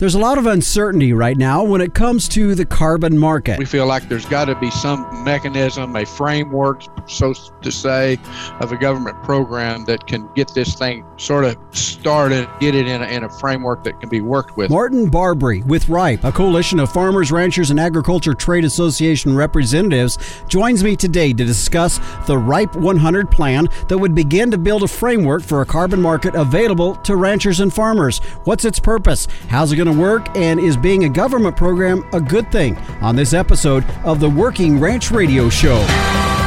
There's a lot of uncertainty right now when it comes to the carbon market. We feel like there's got to be some mechanism, a framework, so to say, of a government program that can get this thing sort of started, get it in a, in a framework that can be worked with. Martin Barbre with RIPE, a coalition of farmers, ranchers, and agriculture trade association representatives, joins me today to discuss the RIPE 100 plan that would begin to build a framework for a carbon market available to ranchers and farmers. What's its purpose? How's it going to work? And is being a government program a good thing? On this episode of the Working Ranch Radio Show.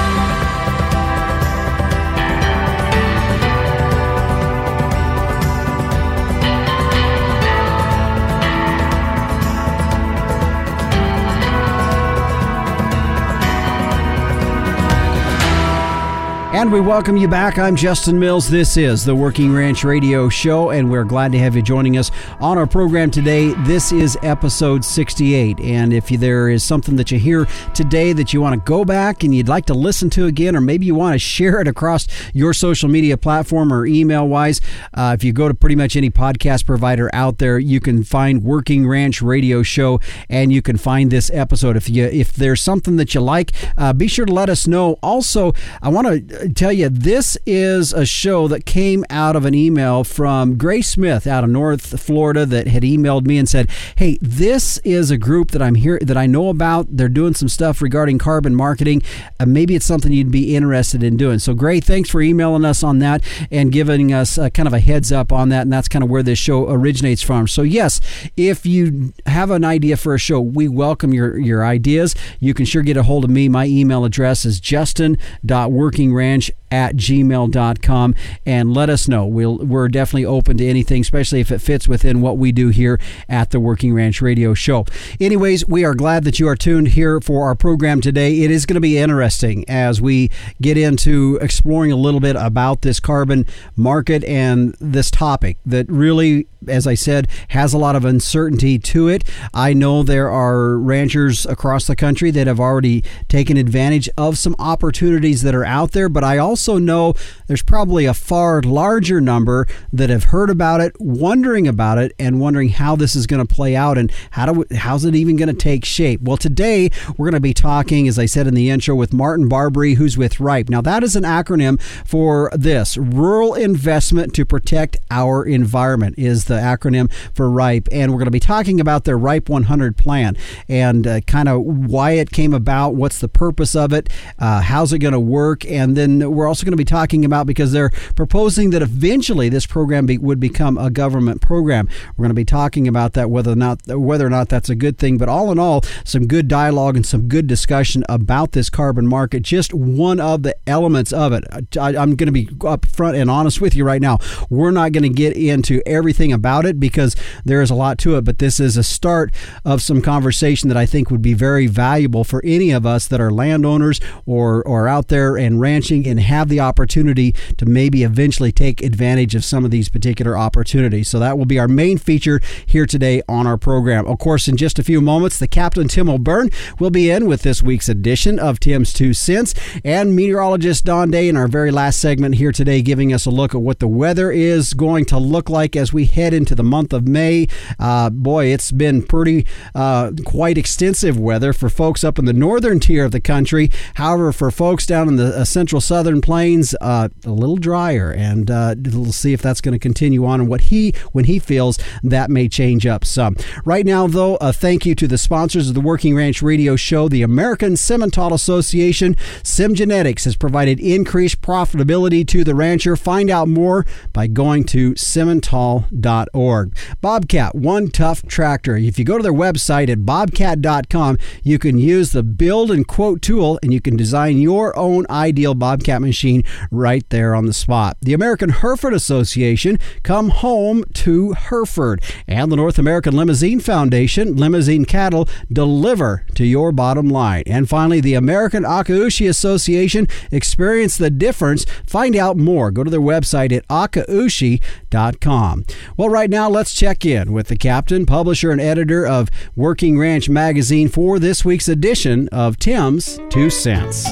And we welcome you back. I'm Justin Mills. This is the Working Ranch Radio Show, and we're glad to have you joining us on our program today. This is episode 68. And if there is something that you hear today that you want to go back and you'd like to listen to again, or maybe you want to share it across your social media platform or email wise, uh, if you go to pretty much any podcast provider out there, you can find Working Ranch Radio Show and you can find this episode. If you if there's something that you like, uh, be sure to let us know. Also, I want to tell you, this is a show that came out of an email from Gray Smith out of North Florida that had emailed me and said, "Hey, this is a group that I'm here that I know about. They're doing some stuff regarding carbon marketing. Uh, maybe it's something you'd be interested in doing." So, Gray, thanks for emailing us on that and giving us uh, kind of a heads up on that. And that's kind of where this show originates from. So, yes, if you have an idea for a show, we welcome your your ideas. You can sure get a hold of me. My email address is justin.workingranch French at gmail.com and let us know. We'll, we're definitely open to anything, especially if it fits within what we do here at the Working Ranch Radio Show. Anyways, we are glad that you are tuned here for our program today. It is going to be interesting as we get into exploring a little bit about this carbon market and this topic that really as I said, has a lot of uncertainty to it. I know there are ranchers across the country that have already taken advantage of some opportunities that are out there, but I also know there's probably a far larger number that have heard about it, wondering about it, and wondering how this is going to play out and how do how's it even going to take shape. Well, today we're going to be talking, as I said in the intro, with Martin Barbre, who's with RIPE. Now, that is an acronym for this: Rural Investment to Protect Our Environment. Is the acronym for RIPE, and we're going to be talking about their RIPE 100 plan and uh, kind of why it came about, what's the purpose of it, uh, how's it going to work, and then we're also going to be talking about because they're proposing that eventually this program be, would become a government program. We're going to be talking about that whether or not whether or not that's a good thing, but all in all, some good dialogue and some good discussion about this carbon market. Just one of the elements of it. I, I'm going to be upfront and honest with you right now. We're not going to get into everything about it because there is a lot to it, but this is a start of some conversation that I think would be very valuable for any of us that are landowners or or out there and ranching and have the opportunity to maybe eventually take advantage of some of these particular opportunities. So that will be our main feature here today on our program. Of course, in just a few moments, the Captain Tim O'Byrne will be in with this week's edition of Tim's Two Cents and meteorologist Don Day in our very last segment here today, giving us a look at what the weather is going to look like as we head into the month of May. Uh, boy, it's been pretty uh, quite extensive weather for folks up in the northern tier of the country. However, for folks down in the uh, central southern plains, uh, a little drier, and uh, we'll see if that's going to continue on. And what he when he feels that may change up some. Right now, though, a thank you to the sponsors of the Working Ranch Radio Show, the American Simmental Association. Sim Genetics has provided increased profitability to the rancher. Find out more by going to simmental.org. Bobcat, one tough tractor. If you go to their website at bobcat.com, you can use the build and quote tool and you can design your own ideal Bobcat machine right there on the spot. The American Hereford Association, come home to Hereford. And the North American Limousin Foundation, limousin cattle deliver to your bottom line. And finally, the American Akaushi Association, experience the difference. Find out more. Go to their website at akaushi.com. Well, right now, let's check in with the captain, publisher, and editor of Working Ranch Magazine for this week's edition of Tim's Two Cents.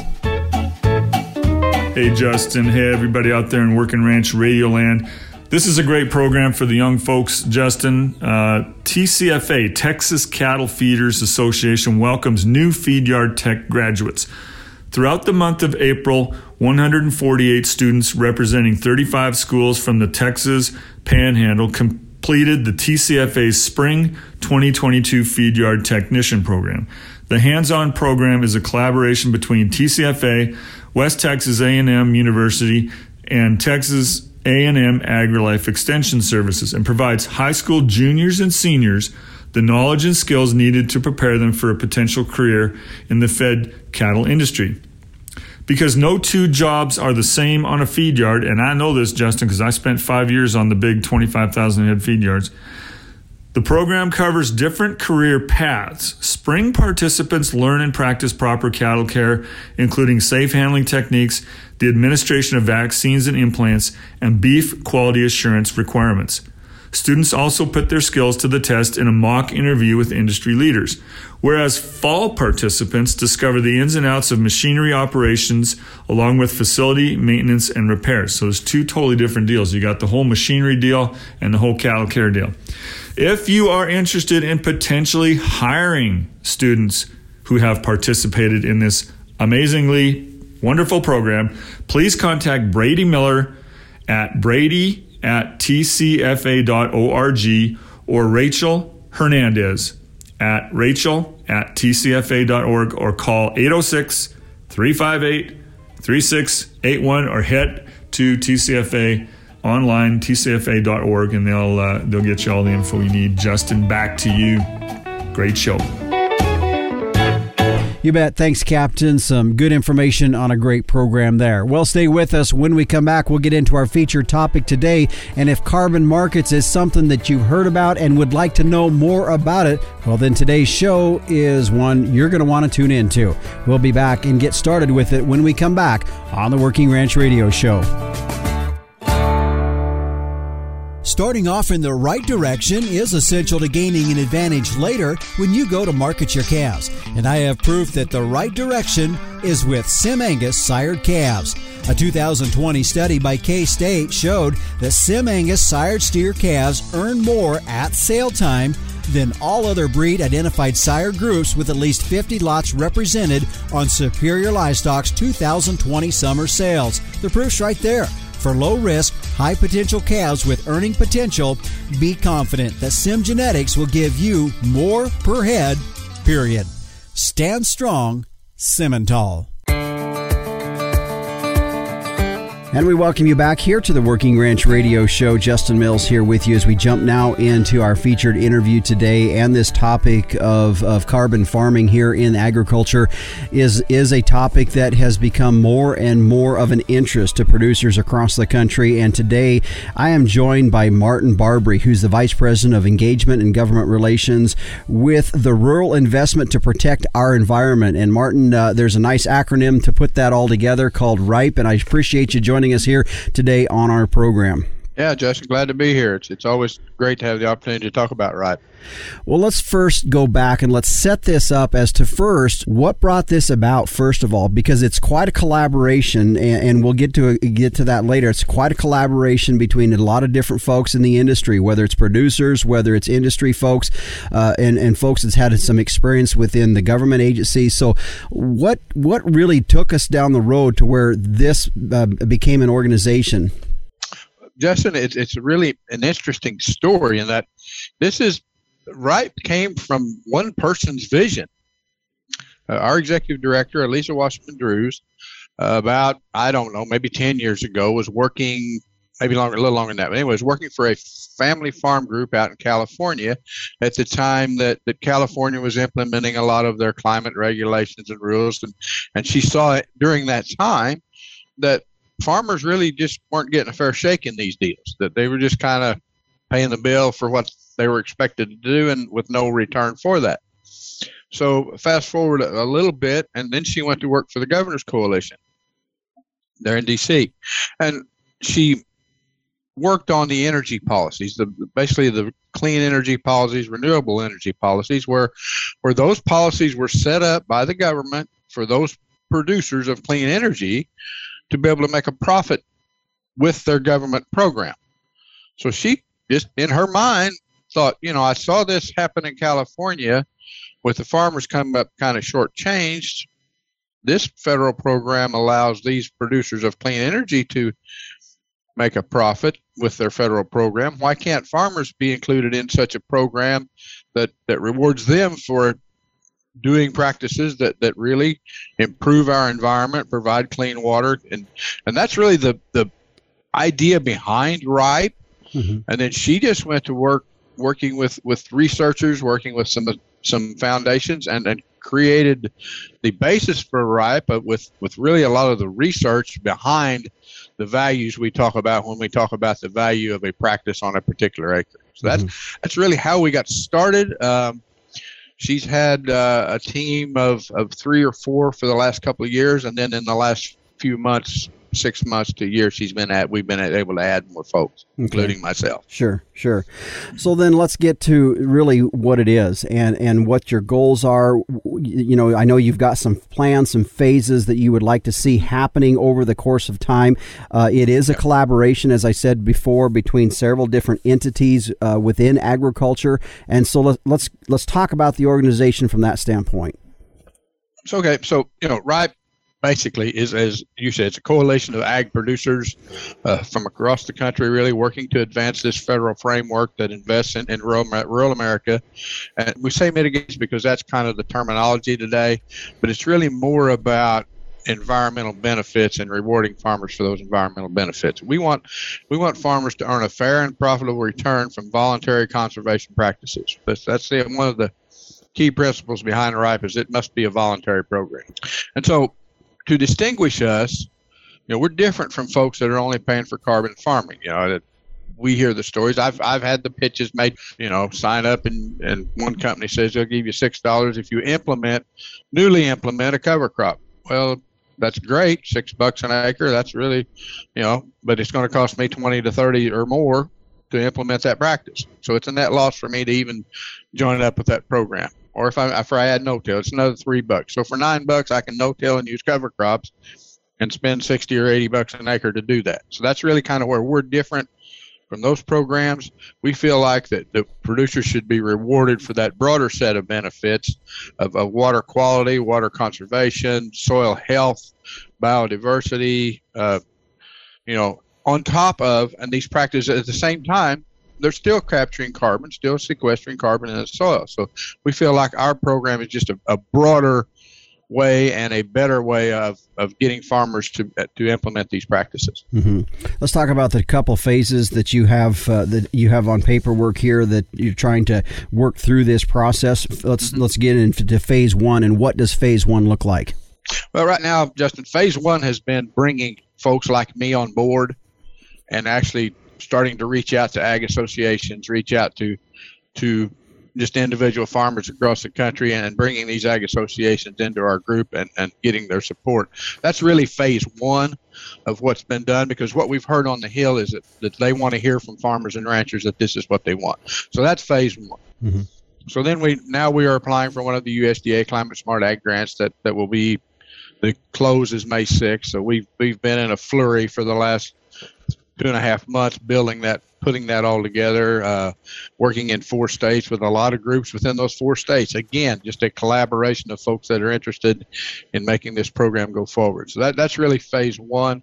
Hey, Justin. Hey, everybody out there in Working Ranch Radio Land. This is a great program for the young folks, Justin. Uh, TCFA, Texas Cattle Feeders Association, welcomes new feed yard tech graduates. Throughout the month of April, 148 students representing 35 schools from the Texas Panhandle completed the TCFA's Spring 2022 Feed Yard Technician Program. The hands-on program is a collaboration between TCFA, West Texas A&M University, and Texas a&M AgriLife Extension Services and provides high school juniors and seniors the knowledge and skills needed to prepare them for a potential career in the fed cattle industry. Because no two jobs are the same on a feed yard, and I know this, Justin, because I spent five years on the big 25,000 head feed yards. The program covers different career paths. Spring participants learn and practice proper cattle care, including safe handling techniques, the administration of vaccines and implants, and beef quality assurance requirements. Students also put their skills to the test in a mock interview with industry leaders, whereas fall participants discover the ins and outs of machinery operations along with facility maintenance and repairs. So there's two totally different deals. You got the whole machinery deal and the whole cattle care deal. If you are interested in potentially hiring students who have participated in this amazingly wonderful program, please contact Brady Miller at brady at tcfa.org or Rachel Hernandez at rachel at tcfa.org or call 806 358 3681 or head to TCFA online, tcfa.org, and they'll uh, they'll get you all the info you need. Justin, back to you. Great show. You bet. Thanks, Captain. Some good information on a great program there. Well, stay with us. When we come back, we'll get into our featured topic today. And if carbon markets is something that you've heard about and would like to know more about it, well, then today's show is one you're going to want to tune into. We'll be back and get started with it when we come back on the Working Ranch Radio Show. Starting off in the right direction is essential to gaining an advantage later when you go to market your calves. And I have proof that the right direction is with Sim Angus sired calves. A 2020 study by K State showed that Sim Angus sired steer calves earn more at sale time than all other breed identified sire groups with at least 50 lots represented on Superior Livestock's 2020 summer sales. The proof's right there. For low risk, high potential calves with earning potential, be confident that Sim Genetics will give you more per head, period. Stand strong, Simmental. And we welcome you back here to the Working Ranch Radio Show. Justin Mills here with you as we jump now into our featured interview today. And this topic of, of carbon farming here in agriculture is, is a topic that has become more and more of an interest to producers across the country. And today I am joined by Martin Barbre, who's the Vice President of Engagement and Government Relations with the Rural Investment to Protect Our Environment. And Martin, uh, there's a nice acronym to put that all together called RIPE. And I appreciate you joining joining us here today on our program. Yeah, Justin, glad to be here. It's, it's always great to have the opportunity to talk about RIPE. Well, let's first go back and let's set this up as to first what brought this about. First of all, because it's quite a collaboration, and, and we'll get to get to that later. It's quite a collaboration between a lot of different folks in the industry, whether it's producers, whether it's industry folks, uh, and and folks that's had some experience within the government agencies. So, what what really took us down the road to where this uh, became an organization? Justin, it's it's really an interesting story in that this is RIPE came from one person's vision. Uh, our executive director, Elisa Wasserman Drews, uh, about I don't know, maybe ten years ago, was working maybe longer, a little longer than that. But anyway, was working for a family farm group out in California at the time that, that California was implementing a lot of their climate regulations and rules, and and she saw it during that time that farmers really just weren't getting a fair shake in these deals. That they were just kind of paying the bill for what they were expected to do, and with no return for that. So fast forward a, little bit, and then she went to work for the Governors Coalition there in D.C. and she worked on the energy policies, the basically the clean energy policies, renewable energy policies, where where those policies were set up by the government for those producers of clean energy to be able to make a profit with their government program. So she just in her mind thought, you know, I saw this happen in California with the farmers coming up kind of shortchanged. This federal program allows these producers of clean energy to make a profit with their federal program. Why can't farmers be included in such a program that, that rewards them for doing practices that, that really improve our environment, provide clean water, and and that's really the the idea behind RIPE. Mm-hmm. And then she just went to work working with with researchers, working with some some foundations, and and created the basis for RIPE, but with with really a lot of the research behind the values we talk about when we talk about the value of a practice on a particular acre. So that's mm-hmm. that's really how we got started. Um, she's had uh, a team of, of three or four for the last couple of years, and then in the last few months, six months to a year, she's been at we've been able to add more folks, okay. including myself. Sure, sure. So then let's get to really what it is and and what your goals are. You know, I know you've got some plans, some phases that you would like to see happening over the course of time. Uh, it is a collaboration, as I said before, between several different entities uh, within agriculture, and so let, let's let's talk about the organization from that standpoint. So okay, so you know, RIPE basically is, as you said, it's a coalition of ag producers uh, from across the country, really working to advance this federal framework that invests in, in rural, rural America. And we say mitigates because that's kind of the terminology today, but it's really more about environmental benefits and rewarding farmers for those environmental benefits. We want we want farmers to earn a fair and profitable return from voluntary conservation practices. That's that's the, one of the key principles behind RIPE is it must be a voluntary program. And so to distinguish us, you know, we're different from folks that are only paying for carbon farming. You know, we hear the stories. I've I've had the pitches made. You know, sign up and and one company says they'll give you six dollars if you implement, newly implement a cover crop. Well, that's great, six bucks an acre. That's really, you know, but it's going to cost me twenty to thirty or more to implement that practice. So it's a net loss for me to even join up with that program or if I if I add no till, it's another three bucks. So for nine bucks, I can no till and use cover crops, and spend sixty or eighty bucks an acre to do that. So that's really kind of where we're different from those programs. We feel like that the producers should be rewarded for that broader set of benefits of, of water quality, water conservation, soil health, biodiversity. Uh, you know, on top of and these practices at the same time they're still capturing carbon, still sequestering carbon in the soil. So we feel like our program is just a, a broader way and a better way of, of getting farmers to to implement these practices. Mm-hmm. Let's talk about the couple phases that you have uh, that you have on paperwork here that you're trying to work through this process. Let's mm-hmm. let's get into phase one and what does phase one look like? Well, right now, Justin, phase one has been bringing folks like me on board and actually starting to reach out to ag associations, reach out to to just individual farmers across the country and bringing these ag associations into our group and, and getting their support. That's really phase one of what's been done because what we've heard on the Hill is that, that they want to hear from farmers and ranchers that this is what they want. So that's phase one. Mm-hmm. So then we now we are applying for one of the USDA Climate Smart Ag grants that, that will be the close is May 6th. So we've we've been in a flurry for the last two and a half months building that, putting that all together, uh, working in four states with a lot of groups within those four states. Again, just a collaboration of folks that are interested in making this program go forward. So that, that's really phase one.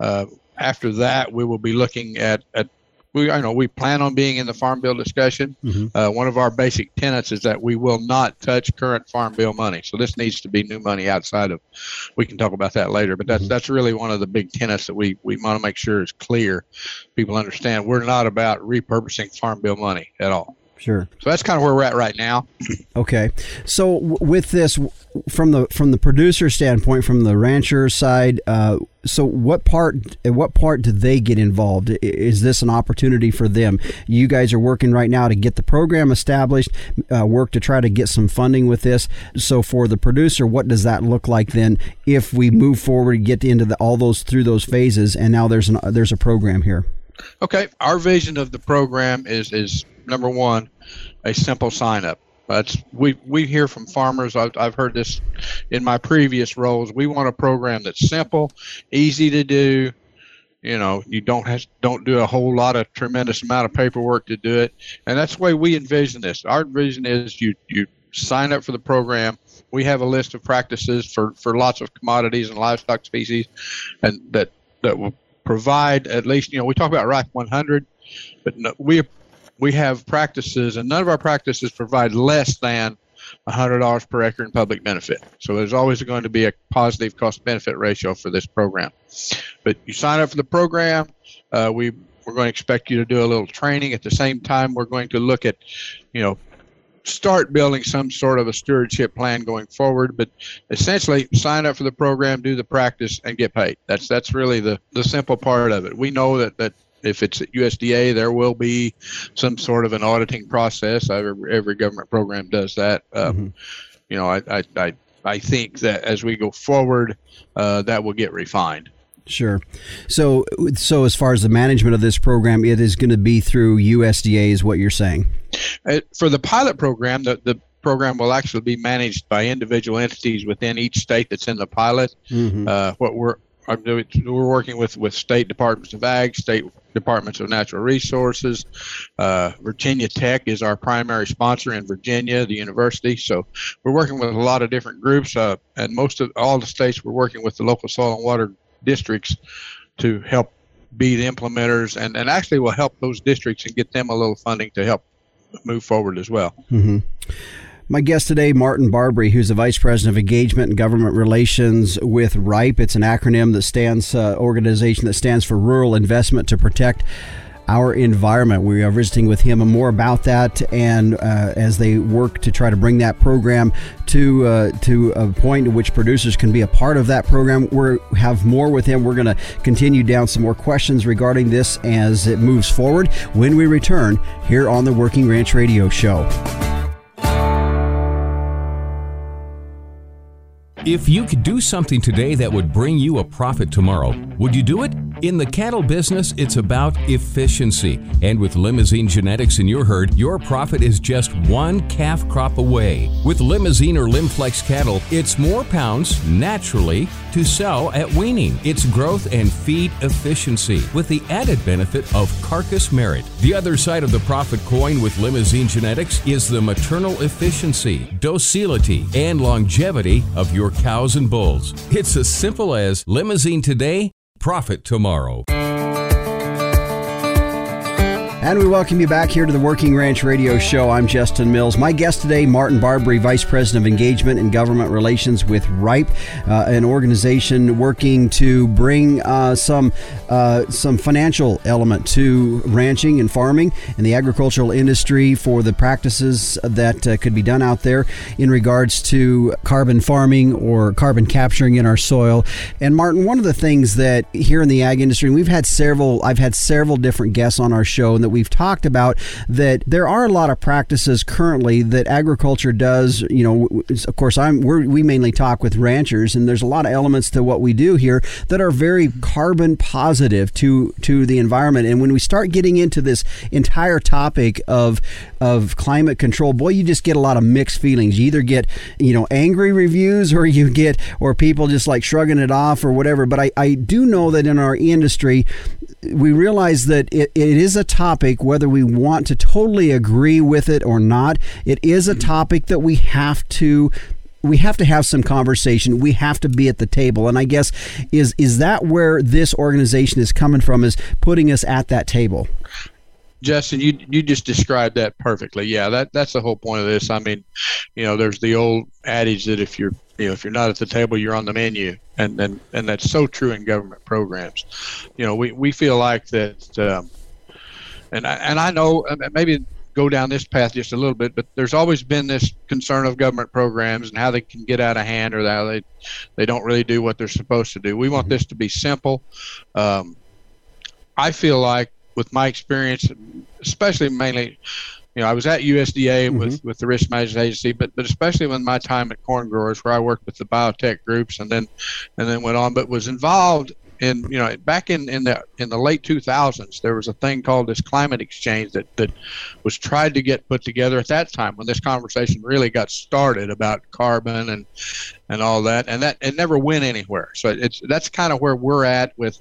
Uh, after that, we will be looking at, at we I know we plan on being in the farm bill discussion. Mm-hmm. Uh, one of our basic tenets is that we will not touch current farm bill money. So this needs to be new money outside of. We can talk about that later, but that's mm-hmm. that's really one of the big tenets that we we want to make sure is clear. People understand we're not about repurposing farm bill money at all. Sure. So that's kind of where we're at right now. Okay. So w- with this, from the from the producer standpoint, from the rancher side, uh, so what part what part do they get involved? Is this an opportunity for them? You guys are working right now to get the program established, uh, work to try to get some funding with this. So for the producer, what does that look like then? If we move forward, and get into the, all those through those phases, and now there's an there's a program here. Okay, our vision of the program is is number one, a simple sign up. That's we we hear from farmers. I've, I've heard this in my previous roles. We want a program that's simple, easy to do, you know you don't have don't do a whole lot of tremendous amount of paperwork to do it and that's the way we envision this our vision is you you sign up for the program we have a list of practices for for lots of commodities and livestock species and that that will provide at least you know we talk about RIPE 100 but no, we we have practices and none of our practices provide less than $100 per acre in public benefit. So there's always going to be a positive cost benefit ratio for this program. But you sign up for the program, uh, we we're going to expect you to do a little training. At the same time, we're going to look at, you know, start building some sort of a stewardship plan going forward. But essentially, sign up for the program, do the practice, and get paid. That's that's really the the simple part of it. We know that that if it's at USDA, there will be some sort of an auditing process. Every, every government program does that. Um, mm-hmm. You know, I, I, I, I, think that as we go forward, uh, that will get refined. Sure. So, so as far as the management of this program, it is going to be through USDA, is what you're saying. Uh, for the pilot program, the, the program will actually be managed by individual entities within each state that's in the pilot. Mm-hmm. Uh, what we're we're working with, with state departments of ag, state departments of natural resources. Uh, Virginia Tech is our primary sponsor in Virginia, the university. So we're working with a lot of different groups, uh, and most of all the states we're working with the local soil and water districts to help be the implementers, and, and actually will help those districts and get them a little funding to help move forward as well. Mm-hmm. My guest today, Martin Barbre, who's the Vice President of Engagement and Government Relations with RIPE. It's an acronym that stands, uh, organization that stands for Rural Investment to Protect our environment. We are visiting with him more about that, and uh, as they work to try to bring that program to uh, to a point in which producers can be a part of that program, we have more with him. We're going to continue down some more questions regarding this as it moves forward when we return here on the Working Ranch Radio Show. If you could do something today that would bring you a profit tomorrow, would you do it? In the cattle business, it's about efficiency. And with limousin genetics in your herd, your profit is just one calf crop away. With limousin or Limflex cattle, it's more pounds naturally to sell at weaning. It's growth and feed efficiency with the added benefit of carcass merit. The other side of the profit coin with limousin genetics is the maternal efficiency, docility, and longevity of your cows and bulls. It's as simple as limousin today, profit tomorrow. And we welcome you back here to the Working Ranch Radio Show. I'm Justin Mills. My guest today, Martin Barbre, Vice President of Engagement and Government Relations with RIPE, uh, an organization working to bring uh, some uh, some financial element to ranching and farming and the agricultural industry for the practices that uh, could be done out there in regards to carbon farming or carbon capturing in our soil. And Martin, one of the things that here in the ag industry, we've had several, I've had several different guests on our show, and that we've talked about that there are a lot of practices currently that agriculture does. You know, of course, I'm we mainly talk with ranchers, and there's a lot of elements to what we do here that are very carbon positive to to the environment. And when we start getting into this entire topic of of climate control, boy, you just get a lot of mixed feelings. You either get you know angry reviews, or you get or people just like shrugging it off or whatever. But I, I do know that in our industry, we realize that it, it is a topic, whether we want to totally agree with it or not, it is a topic that we have to we have to have some conversation. We have to be at the table. And I guess is is that where this organization is coming from is putting us at that table. Justin, you you just described that perfectly. Yeah, that that's the whole point of this. I mean, you know, there's the old adage that if you're you know if you're not at the table you're on the menu and and, and that's so true in government programs you know we, we feel like that um, and I, and I know maybe go down this path just a little bit but there's always been this concern of government programs and how they can get out of hand or how they they don't really do what they're supposed to do. We want this to be simple. Um, I feel like with my experience especially mainly you know, I was at USDA mm-hmm. with, with the risk management agency, but but especially with my time at Corn Growers, where I worked with the biotech groups, and then and then went on, but was involved in you know back in in the in the late 2000s, there was a thing called this climate exchange that that was tried to get put together at that time when this conversation really got started about carbon and and all that, and that it never went anywhere. So it's that's kind of where we're at with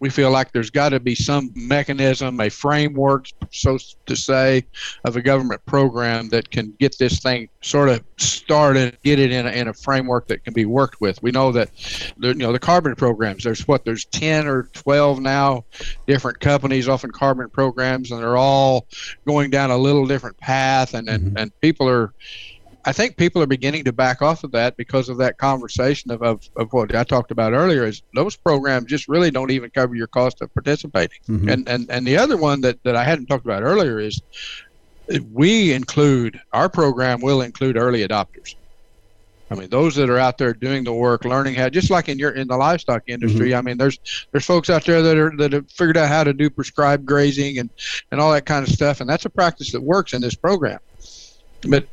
we feel like there's got to be some mechanism, a framework, so to say, of a government program that can get this thing sort of started, get it in a, in a framework that can be worked with. We know that, the, you know, the carbon programs. There's what there's 10 or 12 now, different companies often carbon programs, and they're all going down a little different path, and and, mm-hmm. and people are I think people are beginning to back off of that because of that conversation of, of, of what I talked about earlier is those programs just really don't even cover your cost of participating. Mm-hmm. And, and and the other one that, that I hadn't talked about earlier is we include our program will include early adopters. I mean, those that are out there doing the work, learning how, just like in your in the livestock industry. Mm-hmm. I mean, there's there's folks out there that are that have figured out how to do prescribed grazing and and all that kind of stuff, and that's a practice that works in this program. But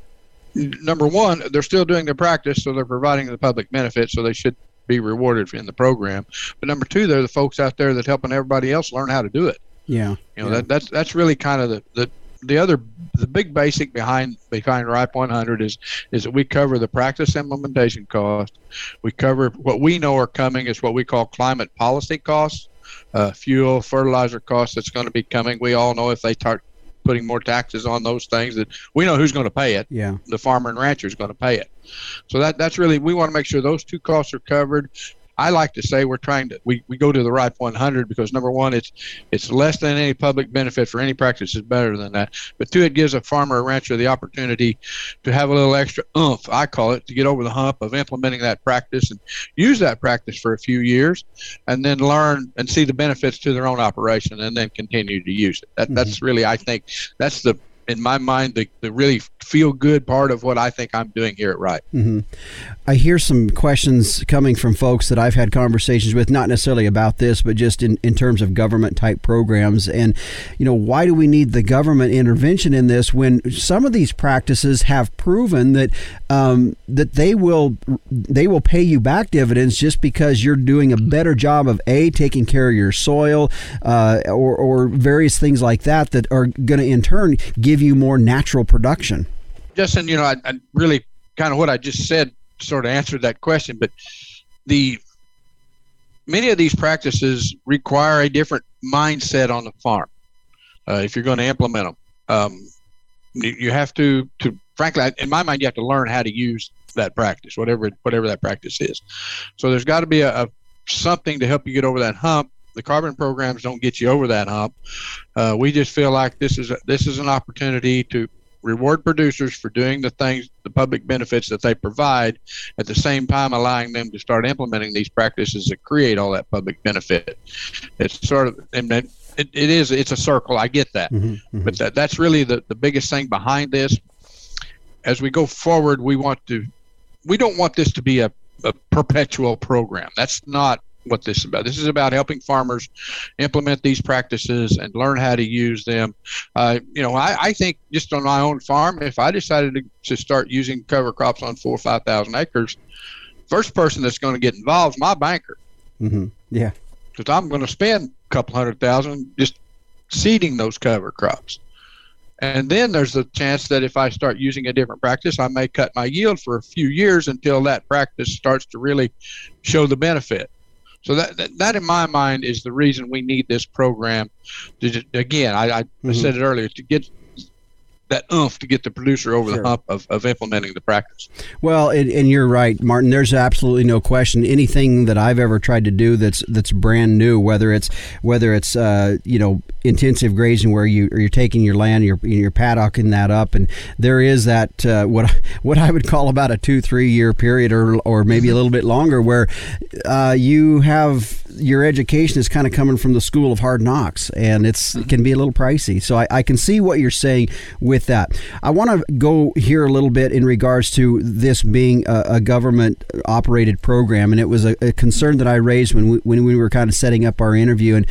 number one, they're still doing their practice, so they're providing the public benefit, so they should be rewarded in the program. But number two, they're the folks out there that helping everybody else learn how to do it. Yeah, you know yeah. that that's that's really kind of the, the the other the big basic behind behind RIPE 100 is is that we cover the practice implementation cost. We cover what we know are coming is what we call climate policy costs, uh, fuel, fertilizer costs that's going to be coming. We all know if they start putting more taxes on those things that we know who's going to pay it. Yeah. The farmer and rancher is going to pay it. So that that's really we want to make sure those two costs are covered. I like to say we're trying to we, we go to the RIPE 100 because number one it's it's less than any public benefit for any practice is better than that. But two, it gives a farmer or rancher the opportunity to have a little extra oomph, I call it, to get over the hump of implementing that practice and use that practice for a few years, and then learn and see the benefits to their own operation, and then continue to use it. That, mm-hmm. That's really I think that's the in my mind the, the really feel good part of what I think I'm doing here at RIPE. Mm-hmm. I hear some questions coming from folks that I've had conversations with, not necessarily about this, but just in, in terms of government type programs. And, you know, why do we need the government intervention in this when some of these practices have proven that um, that they will they will pay you back dividends just because you're doing a better job of a taking care of your soil uh, or, or various things like that that are going to in turn give you more natural production. Justin, you know, I, I really kind of what I just said sort of answered that question, but the many of these practices require a different mindset on the farm uh, if you're going to implement them. Um, you have to, to frankly, in my mind, you have to learn how to use that practice, whatever whatever that practice is. So there's got to be a, a something to help you get over that hump. The carbon programs don't get you over that hump. Uh, we just feel like this is a, this is an opportunity to reward producers for doing the things, the public benefits that they provide, at the same time allowing them to start implementing these practices that create all that public benefit. It's sort of, and it, it is, it's a circle. I get that, mm-hmm, mm-hmm. but that, that's really the, the biggest thing behind this. As we go forward, we want to, we don't want this to be a, a perpetual program. That's not what this is about. This is about helping farmers implement these practices and learn how to use them. Uh, you know, I, I, think just on my own farm, if I decided to, to start using cover crops on four or five thousand acres, first person that's going to get involved is my banker. Mm-hmm. Yeah, because I'm going to spend a couple hundred thousand just seeding those cover crops. And then there's a chance that if I start using a different practice, I may cut my yield for a few years until that practice starts to really show the benefit. So that, that, that in my mind is the reason we need this program. To, again, I, I mm-hmm. said it earlier to get that oomph to get the producer over sure. the hump of, of implementing the practice. Well, and, and, you're right, Martin. There's absolutely no question. Anything that I've ever tried to do that's that's brand new, whether it's whether it's uh, you know intensive grazing where you you're taking your land, you're you're paddocking that up, and there is that uh, what what I would call about a two three year period or or maybe a little bit longer where uh, you have your education is kind of coming from the school of hard knocks, and it's it can be a little pricey. So I, I can see what you're saying with that. I want to go here a little bit in regards to this being a, a government operated program, and it was a, a, concern that I raised when we, when we were kind of setting up our interview. And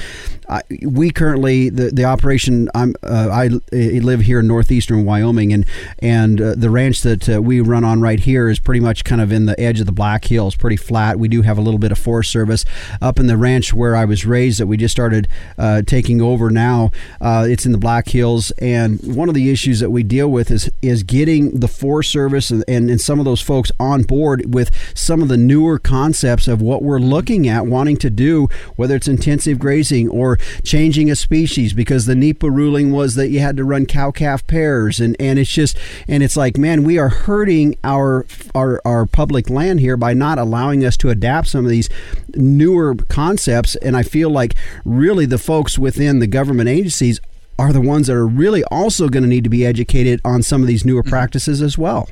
I, we currently the the operation I'm uh, I, live here in northeastern Wyoming, and and uh, the ranch that uh, we run on right here is pretty much kind of in the edge of the Black Hills, pretty flat. We do have a little bit of Forest Service up in the ranch where I was raised that we just started uh, taking over now. Uh, it's in the Black Hills, and one of the issues that we deal with is is getting the Forest Service and, and, and some of those folks on board with some of the newer concepts of what we're looking at, wanting to do, whether it's intensive grazing or changing a species, because the NEPA ruling was that you had to run cow calf pairs, and, and it's just and it's like, man, we are hurting our our our public land here by not allowing us to adapt some of these newer concepts. And I feel like really the folks within the government agencies are the ones that are really also going to need to be educated on some of these newer mm-hmm. practices as well.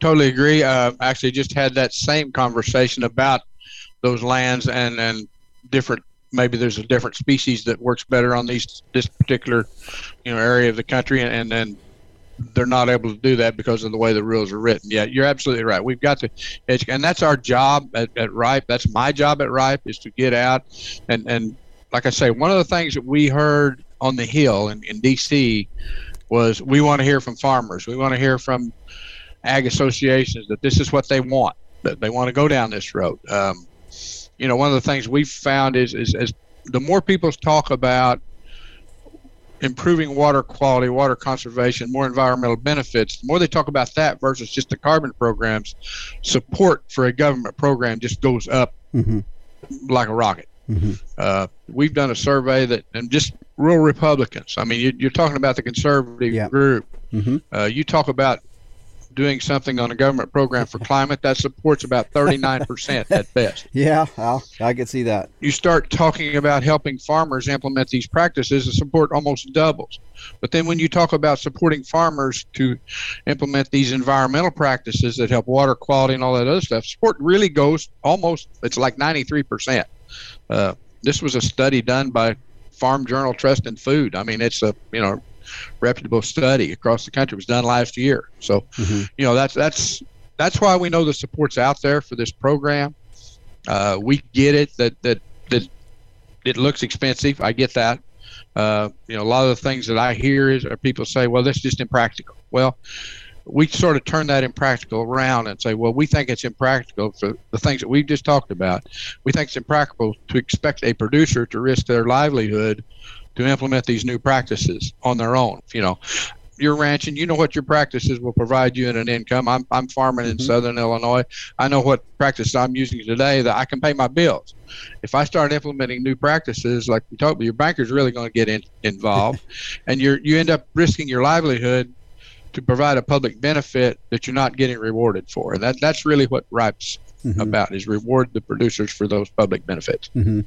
Totally agree. Uh, actually, just had that same conversation about those lands and and different. Maybe there's a different species that works better on these this particular, you know, area of the country, and, and then they're not able to do that because of the way the rules are written. Yeah, you're absolutely right. We've got to educate, and that's our job at, at RIPE. That's my job at RIPE is to get out and and like I say, one of the things that we heard on the Hill in, in D.C. was we want to hear from farmers. We want to hear from ag associations that this is what they want. That they want to go down this road. Um, you know, one of the things we've found is, is, is the more people talk about improving water quality, water conservation, more environmental benefits, the more they talk about that versus just the carbon programs, support for a government program just goes up mm-hmm. like a rocket. Mm-hmm. Uh, we've done a survey that, and just rural Republicans. I mean, you, are talking about the conservative yeah. group. Mm-hmm. Uh, you talk about doing something on a government program for climate that supports about 39% at best. Yeah, I'll, I can see that. You start talking about helping farmers implement these practices, the support almost doubles. But then when you talk about supporting farmers to implement these environmental practices that help water quality and all that other stuff, support really goes almost, it's like 93%. Uh, this was a study done by Farm Journal Trust in Food. I mean, it's a, you know, reputable study across the country. It was done last year. So, mm-hmm. you know, that's that's that's why we know the support's out there for this program. Uh, we get it that that that it looks expensive. I get that. Uh, you know, a lot of the things that I hear is are people say, "Well, that's just impractical." Well, we sort of turn that impractical around and say, well, we think it's impractical for the things that we've just talked about. We think it's impractical to expect a producer to risk their livelihood to implement these new practices on their own. You know, you're ranching, you know what your practices will provide you in an income. I'm, I'm farming in mm-hmm. southern Illinois. I know what practices I'm using today that I can pay my bills. If I start implementing new practices, like we talked about, your banker's really going to get in, involved, and you're you end up risking your livelihood to provide a public benefit that you're not getting rewarded for. That that's really what RIPE's mm-hmm. about is reward the producers for those public benefits. Mm-hmm.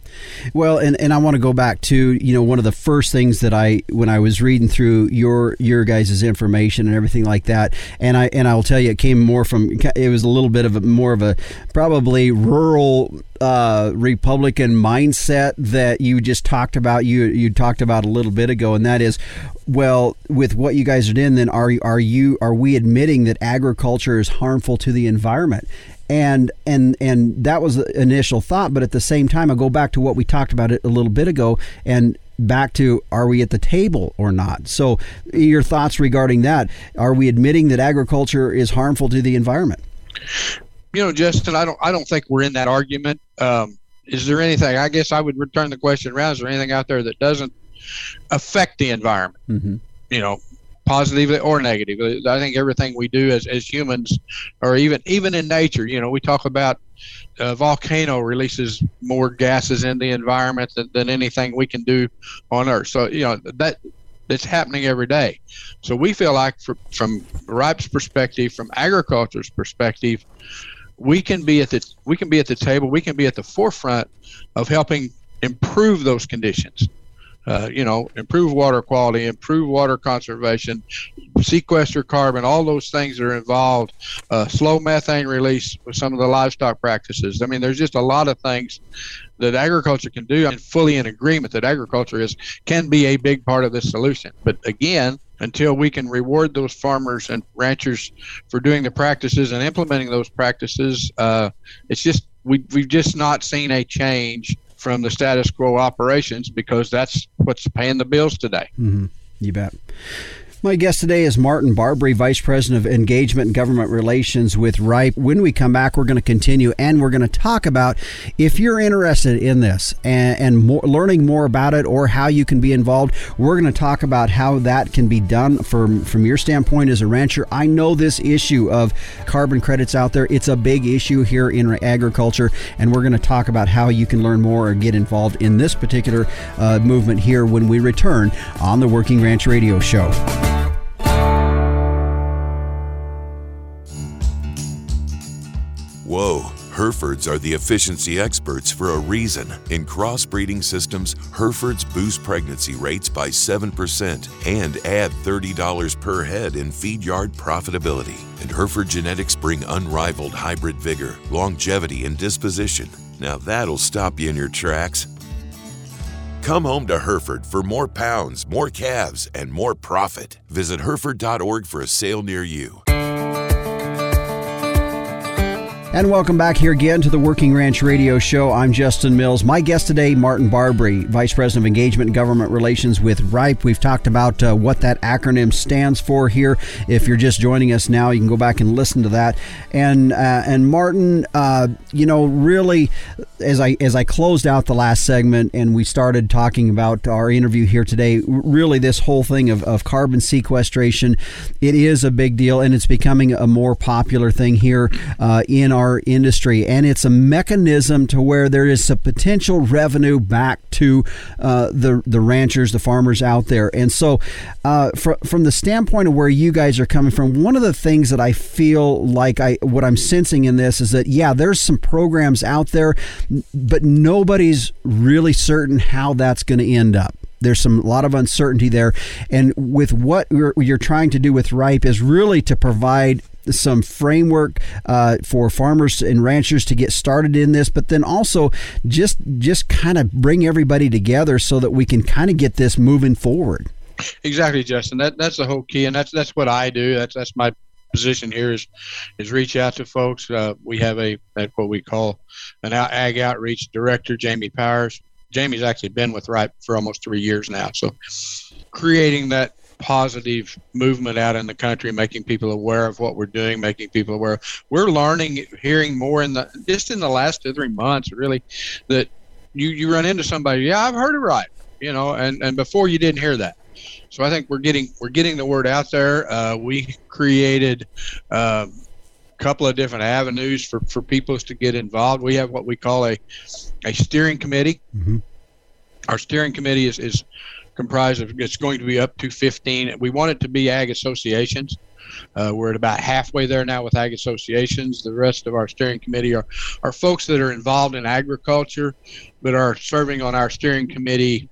Well, and, and I want to go back to you know one of the first things that I when I was reading through your your guys' information and everything like that, and I and I'll tell you it came more from it was a little bit of a more of a probably rural uh, Republican mindset that you just talked about. You you talked about a little bit ago, and that is, well, with what you guys are doing, then are are you are we admitting that agriculture is harmful to the environment? And and and that was the initial thought but at the same time i go back to what we talked about it a little bit ago and back to are we at the table or not? So your thoughts regarding that. Are we admitting that agriculture is harmful to the environment? You know justin i don't i don't think we're in that argument. Um, is there anything i guess i would return the question around is there anything out there that doesn't affect the environment? Mm-hmm. you know positively or negatively. I think everything we do as, as humans, or even even in nature, you know, we talk about a volcano releases more gases in the environment than, than anything we can do on Earth. So you know that that's happening every day. So we feel like, for, from RIPE's perspective, from agriculture's perspective, we can be at the we can be at the table. We can be at the forefront of helping improve those conditions. Uh, you know, improve water quality, improve water conservation, sequester carbon, all those things that are involved, uh, slow methane release with some of the livestock practices. I mean, there's just a lot of things that agriculture can do. I'm fully in agreement that agriculture is can be a big part of the solution. But again, until we can reward those farmers and ranchers for doing the practices and implementing those practices, uh, it's just we, we've just not seen a change from the status quo operations because that's what's paying the bills today. Mm-hmm. You bet. My guest today is Martin Barbre, Vice President of Engagement and Government Relations with RIPE. When we come back, we're going to continue and we're going to talk about if you're interested in this and, and more, learning more about it or how you can be involved. We're going to talk about how that can be done from, from your standpoint as a rancher. I know this issue of carbon credits out there, it's a big issue here in agriculture, and we're going to talk about how you can learn more or get involved in this particular uh, movement here when we return on the Working Ranch Radio Show. Whoa, Herefords are the efficiency experts for a reason. In crossbreeding systems, Herefords boost pregnancy rates by 7% and add $30 per head in feed yard profitability. And Hereford genetics bring unrivaled hybrid vigor, longevity, and disposition. Now that'll stop you in your tracks. Come home to Hereford for more pounds, more calves, and more profit. Visit Hereford.org for a sale near you. And welcome back here again to the Working Ranch Radio Show. I'm Justin Mills. My guest today, Martin Barbre, Vice President of Engagement and Government Relations with RIPE. We've talked about uh, what that acronym stands for here. If you're just joining us now, you can go back and listen to that. And uh, and Martin, uh, you know, really, as I as I closed out the last segment and we started talking about our interview here today, really this whole thing of, of carbon sequestration, it is a big deal and it's becoming a more popular thing here uh, in our industry, and it's a mechanism to where there is a potential revenue back to uh, the the ranchers, the farmers out there. And so, uh, fr- from the standpoint of where you guys are coming from, one of the things that I feel like I what I'm sensing in this is that yeah, there's some programs out there, but nobody's really certain how that's going to end up there's some a lot of uncertainty there and with what you're, trying to do with ripe is really to provide some framework uh, for farmers and ranchers to get started in this, but then also just just kind of bring everybody together so that we can kind of get this moving forward. Exactly, Justin. That that's the whole key, and that's that's what I do. That's that's my position here is is reach out to folks. Uh, we have a what we call an ag outreach director, Jamie Powers. Jamie's actually been with RIPE for almost three years now. So creating that positive movement out in the country, making people aware of what we're doing, making people aware. We're learning, hearing more in the just in the last two three months, really, that you you run into somebody. Yeah, I've heard it right, you know, and and before you didn't hear that. So I think we're getting we're getting the word out there. Uh, we created. Uh, a couple of different avenues for, for people to get involved. We have what we call a, a steering committee. Mm-hmm. Our steering committee is, is comprised of it's going to be up to 15 we want it to be ag associations uh, we're at about halfway there now with ag associations the rest of our steering committee are, are folks that are involved in agriculture but are serving on our steering committee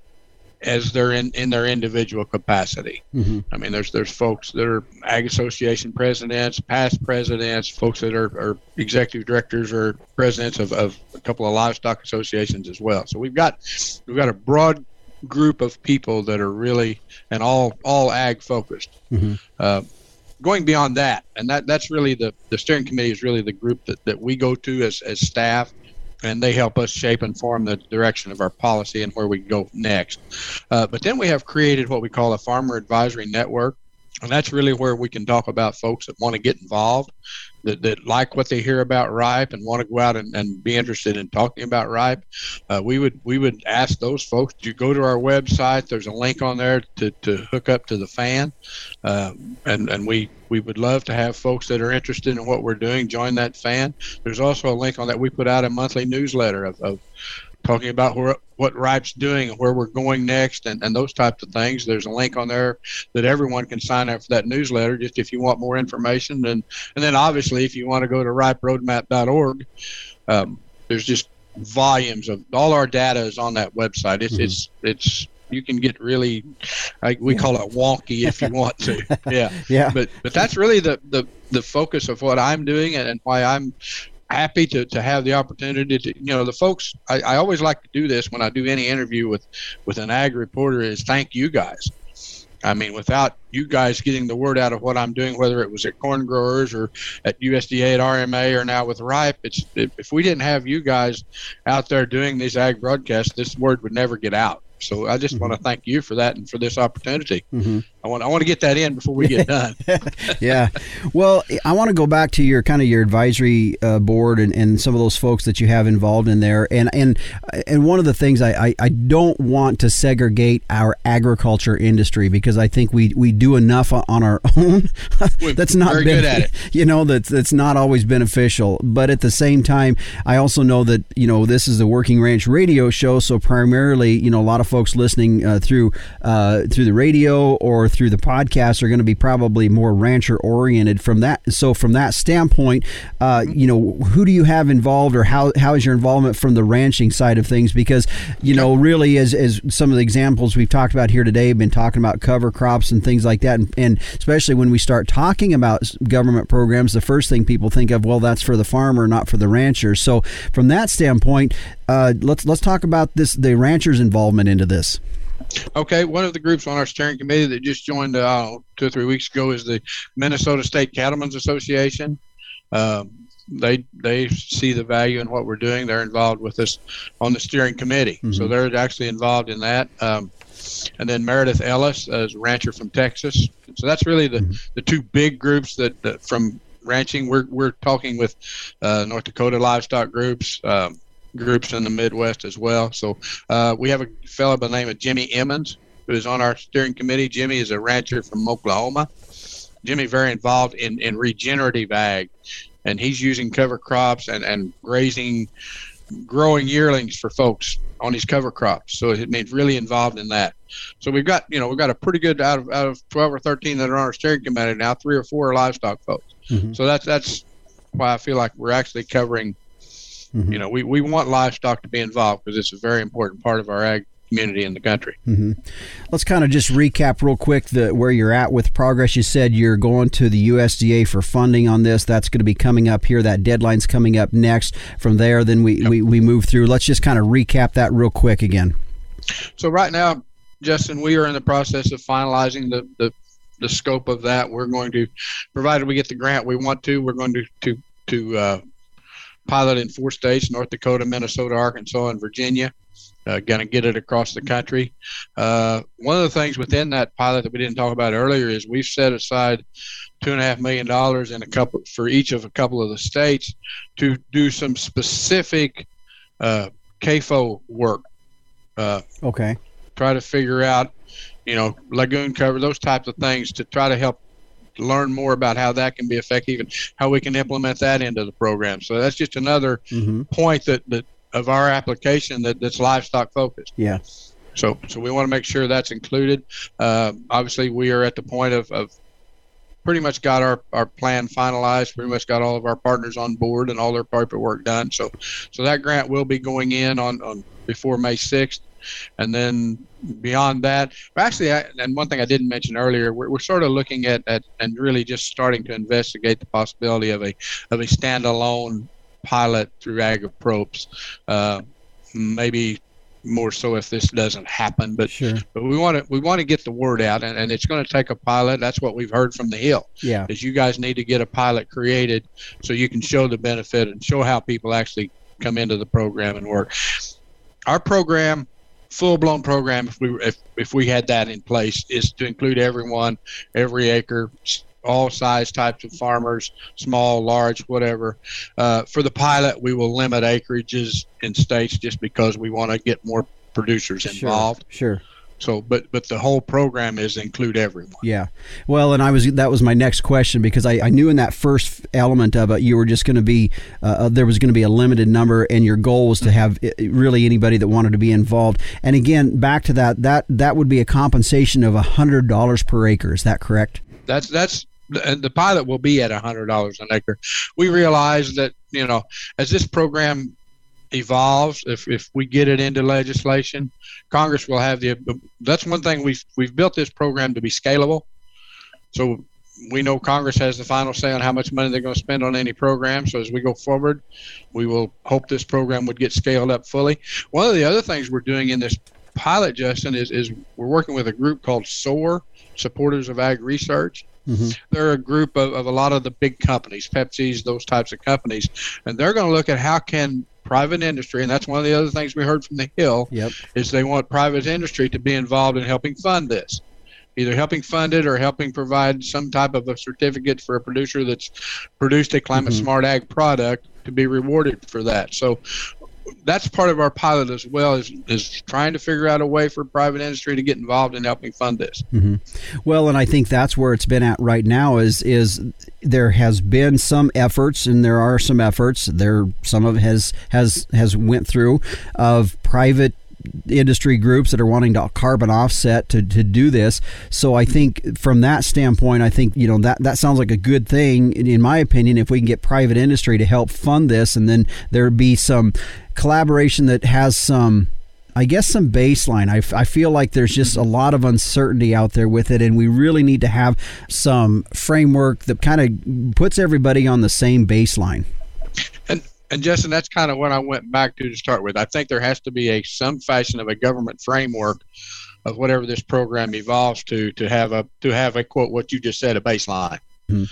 as they're in, in their individual capacity. Mm-hmm. I mean, there's there's folks that are ag association presidents, past presidents, folks that are, are executive directors or presidents of, of a couple of livestock associations as well. So we've got we've got a broad group of people that are really and all all ag focused. Mm-hmm. Uh, going beyond that, and that that's really the the steering committee is really the group that, that we go to as as staff, and they help us shape and form the direction of our policy and where we go next. Uh, but then we have created what we call a farmer advisory network. And that's really where we can talk about folks that want to get involved that, that like what they hear about ripe and want to go out and, and be interested in talking about ripe uh, we would we would ask those folks to go to our website. There's a link on there to, to hook up to the fan. Uh, and and we we would love to have folks that are interested in what we're doing join that fan. There's also a link on that. We put out a monthly newsletter of, of talking about where, what RIPE's doing and where we're going next and, and those types of things. There's a link on there that everyone can sign up for that newsletter just if you want more information. And, and then obviously, if you want to go to riperoadmap.org, um, there's just volumes of all our data is on that website. It's, mm-hmm. it's, it's, you can get really, like we call it wonky if you want to. Yeah. yeah. But, but that's really the, the, the focus of what I'm doing and, and why I'm happy to, to have the opportunity to you know the folks I, I always like to do this when I do any interview with with an ag reporter is thank you guys I mean, without you guys getting the word out of what I'm doing, whether it was at corn growers or at USDA at RMA or now with RIPE, it's if we didn't have you guys out there doing these ag broadcasts, this word would never get out. So I just mm-hmm. want to thank you for that and for this opportunity. Mm-hmm. I want I want to get that in before we get done. yeah. Well, I want to go back to your kind of your advisory uh, board and, and some of those folks that you have involved in there. And and and one of the things I, I, I don't want to segregate our agriculture industry because I think we, we do enough on our own. that's not very good at it. You know that's that's not always beneficial. But at the same time, I also know that you know this is a working ranch radio show, so primarily you know a lot of folks listening uh, through uh, through the radio or through the podcast are going to be probably more rancher oriented from that. So from that standpoint, uh, you know, who do you have involved, or how how is your involvement from the ranching side of things? Because you know, really, as as some of the examples we've talked about here today, have been talking about cover crops and things like that, and, and especially when we start talking about government programs, the first thing people think of, well, that's for the farmer, not for the rancher. So from that standpoint, uh, let's let's talk about this the ranchers' involvement into this. Okay, one of the groups on our steering committee that just joined uh, two or three weeks ago is the Minnesota State Cattlemen's Association. Um, they they see the value in what we're doing. They're involved with us on the steering committee, mm-hmm. so they're actually involved in that. Um, and then Meredith Ellis is a rancher from Texas. So that's really the, mm-hmm. the two big groups that, that, from ranching. We're we're talking with uh, North Dakota livestock groups. Um, groups in the Midwest as well. So uh, we have a fellow by the name of Jimmy Emmons who is on our steering committee. Jimmy is a rancher from Oklahoma. Jimmy very involved in, in regenerative ag, and he's using cover crops and, and grazing, growing yearlings for folks on his cover crops. So it means really involved in that. So we've got you know we've got a pretty good out of out of twelve or thirteen that are on our steering committee now. Three or four are livestock folks. Mm-hmm. So that's that's why I feel like we're actually covering Mm-hmm. You know, we, we want livestock to be involved because it's a very important part of our ag community in the country. Mm-hmm. Let's kind of just recap real quick the where you're at with progress. You said you're going to the USDA for funding on this. That's going to be coming up here. That deadline's coming up next. From there, then we, yep. we, we move through. Let's just kind of recap that real quick again. So right now, Justin, we are in the process of finalizing the, the the scope of that. We're going to, provided we get the grant we want to, we're going to to to uh, pilot in four states North Dakota, Minnesota, Arkansas, and Virginia. Uh, going to get it across the country. Uh, one of the things within that pilot that we didn't talk about earlier is we've set aside two and a half million dollars in a couple for each of a couple of the states to do some specific uh, CAFO work. Uh, okay. Try to figure out, you know, lagoon cover, those types of things to try to help learn more about how that can be effective and how we can implement that into the program. So that's just another mm-hmm. point that, that of our application that, that's livestock focused. Yeah. So, so we want to make sure that's included. Uh, obviously, we are at the point of, of pretty much got our, our plan finalized. Pretty much got all of our partners on board and all their paperwork done. So, so that grant will be going in on, on before May sixth, and then beyond that, actually, I, and one thing I didn't mention earlier, we're, we're sort of looking at, at and really just starting to investigate the possibility of a of a standalone pilot through AgriPropes. Uh, maybe more so if this doesn't happen. But sure. but we want to we want to get the word out, and, and it's going to take a pilot. That's what we've heard from the Hill. Yeah, is you guys need to get a pilot created so you can show the benefit and show how people actually come into the program and work. Our program full blown program if we if, if we had that in place is to include everyone, every acre, all size types of farmers, small, large, whatever. Uh, for the pilot, we will limit acreages in states just because we want to get more producers involved. Sure. sure. So, but but the whole program is include everyone. Yeah. Well, and I was that was my next question because I, I knew in that first element of it you were just going to be uh, uh there was going to be a limited number, and your goal was to mm-hmm. have uh, really anybody that wanted to be involved. And again, back to that that that would be a compensation of a hundred dollars per acre. Is that correct? That's that's and the pilot will be at a hundred dollars an acre. We realize that you know as this program evolves, if, if we get it into legislation, Congress will have the. That's one thing we've we've built this program to be scalable. So we know Congress has the final say on how much money they're going to spend on any program. So as we go forward, we will hope this program would get scaled up fully. One of the other things we're doing in this pilot, Justin, is is we're working with a group called SOAR, Supporters of Ag Research. Mm-hmm. They're a group of, of a lot of the big companies, Pepsi's, those types of companies, and they're going to look at how can private industry, and that's one of the other things we heard from the Hill, yep. is they want private industry to be involved in helping fund this. either helping fund it or helping provide some type of a certificate for a producer that's produced a climate mm-hmm. smart ag product to be rewarded for that. So that's part of our pilot as well is, is trying to figure out a way for private industry to get involved in helping fund this mm-hmm. well and i think that's where it's been at right now is is there has been some efforts and there are some efforts there some of has has has went through of private industry groups that are wanting to carbon offset to, to do this. So I think from that standpoint, I think you know that that sounds like a good thing in my opinion. If we can get private industry to help fund this, and then there be some collaboration that has some. I guess some baseline. I, I feel like there's just a lot of uncertainty out there with it, and we really need to have some framework that kind of puts everybody on the same baseline. And and Justin, that's kind of what I went back to to start with. I think there has to be a some fashion of a government framework of whatever this program evolves to to have a to have a quote what you just said a baseline mm-hmm.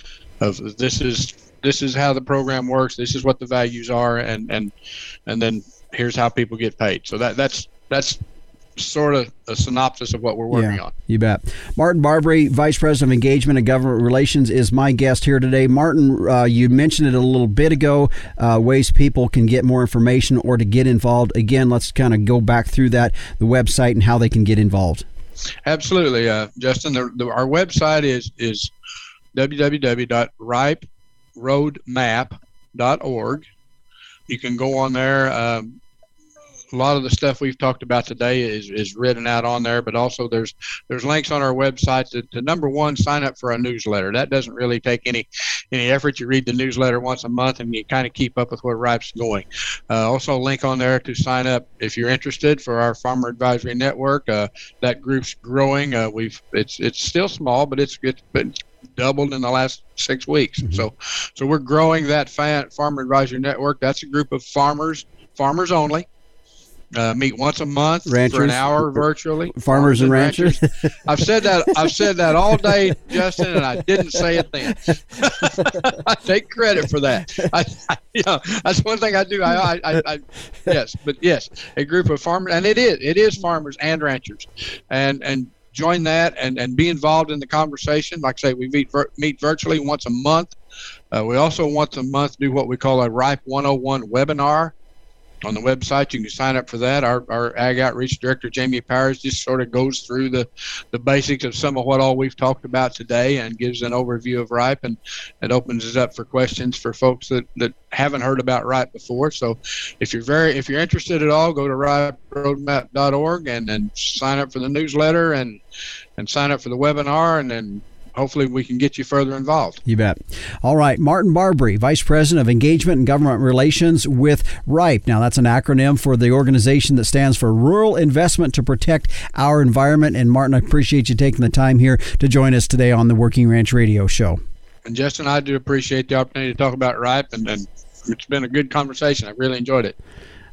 of this is this is how the program works. This is what the values are, and and and then here's how people get paid. So that that's that's sort of a synopsis of what we're working yeah, on. You bet. Martin Barbre, Vice President of Engagement and Government Relations, is my guest here today. Martin, uh, you mentioned it a little bit ago, uh, ways people can get more information or to get involved. Again, let's kind of go back through that, the website, and how they can get involved. Absolutely, uh, Justin. The, the, our website is is www.riperoadmap.org. You can go on there. Um, a lot of the stuff we've talked about today is, is written out on there, but also there's there's links on our website to, to number one, sign up for a newsletter. That doesn't really take any any effort. You read the newsletter once a month and you kind of keep up with where RIPE's going. Uh, also, link on there to sign up if you're interested for our Farmer Advisory Network. Uh, that group's growing. Uh, we've it's it's still small, but it's it's been doubled in the last six weeks. Mm-hmm. So, so we're growing that Farmer Advisory Network. That's a group of farmers, farmers only, uh, meet once a month ranchers, for an hour virtually. Farmers, farmers and ranchers. ranchers. I've said that. I've said that all day, Justin, and I didn't say it then. I take credit for that. I, I, you know, that's one thing I do. I, I, I, yes, but yes, a group of farmers, and it is, it is farmers and ranchers, and and join that and and be involved in the conversation. Like I say, we meet meet virtually once a month. Uh, we also once a month do what we call a RIPE 101 webinar on the website. You can sign up for that. Our, our ag outreach director, Jamie Powers, just sort of goes through the, the basics of some of what all we've talked about today and gives an overview of RIPE and it opens it up for questions for folks that, that haven't heard about RIPE before. So if you're very if you're interested at all, go to riperoadmap.org and then sign up for the newsletter and and sign up for the webinar and then hopefully we can get you further involved. You bet. All right, Martin Barbre, Vice President of Engagement and Government Relations with RIPE. Now, that's an acronym for the organization that stands for Rural Investment to Protect Our Environment. And Martin, I appreciate you taking the time here to join us today on the Working Ranch Radio Show. And Justin, I do appreciate the opportunity to talk about RIPE, and, and it's been a good conversation. I really enjoyed it.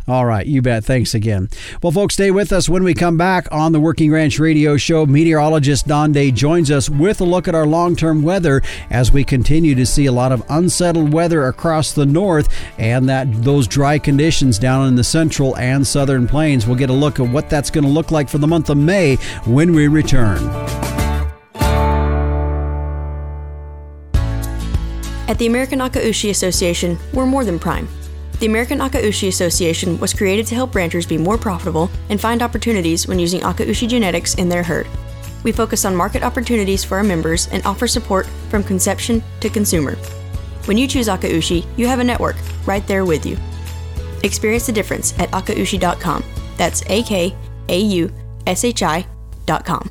All right, you bet. Thanks again. Well, folks, stay with us when we come back on the Working Ranch Radio Show. Meteorologist Don Day joins us with a look at our long term weather as we continue to see a lot of unsettled weather across the north and that those dry conditions down in the central and southern plains. We'll get a look at what that's going to look like for the month of May when we return. At the American Akaushi Association, we're more than prime. The American Akaushi Association was created to help ranchers be more profitable and find opportunities when using Akaushi genetics in their herd. We focus on market opportunities for our members and offer support from conception to consumer. When you choose Akaushi, you have a network right there with you. Experience the difference at akaushi.com. That's A K A U S H I.com.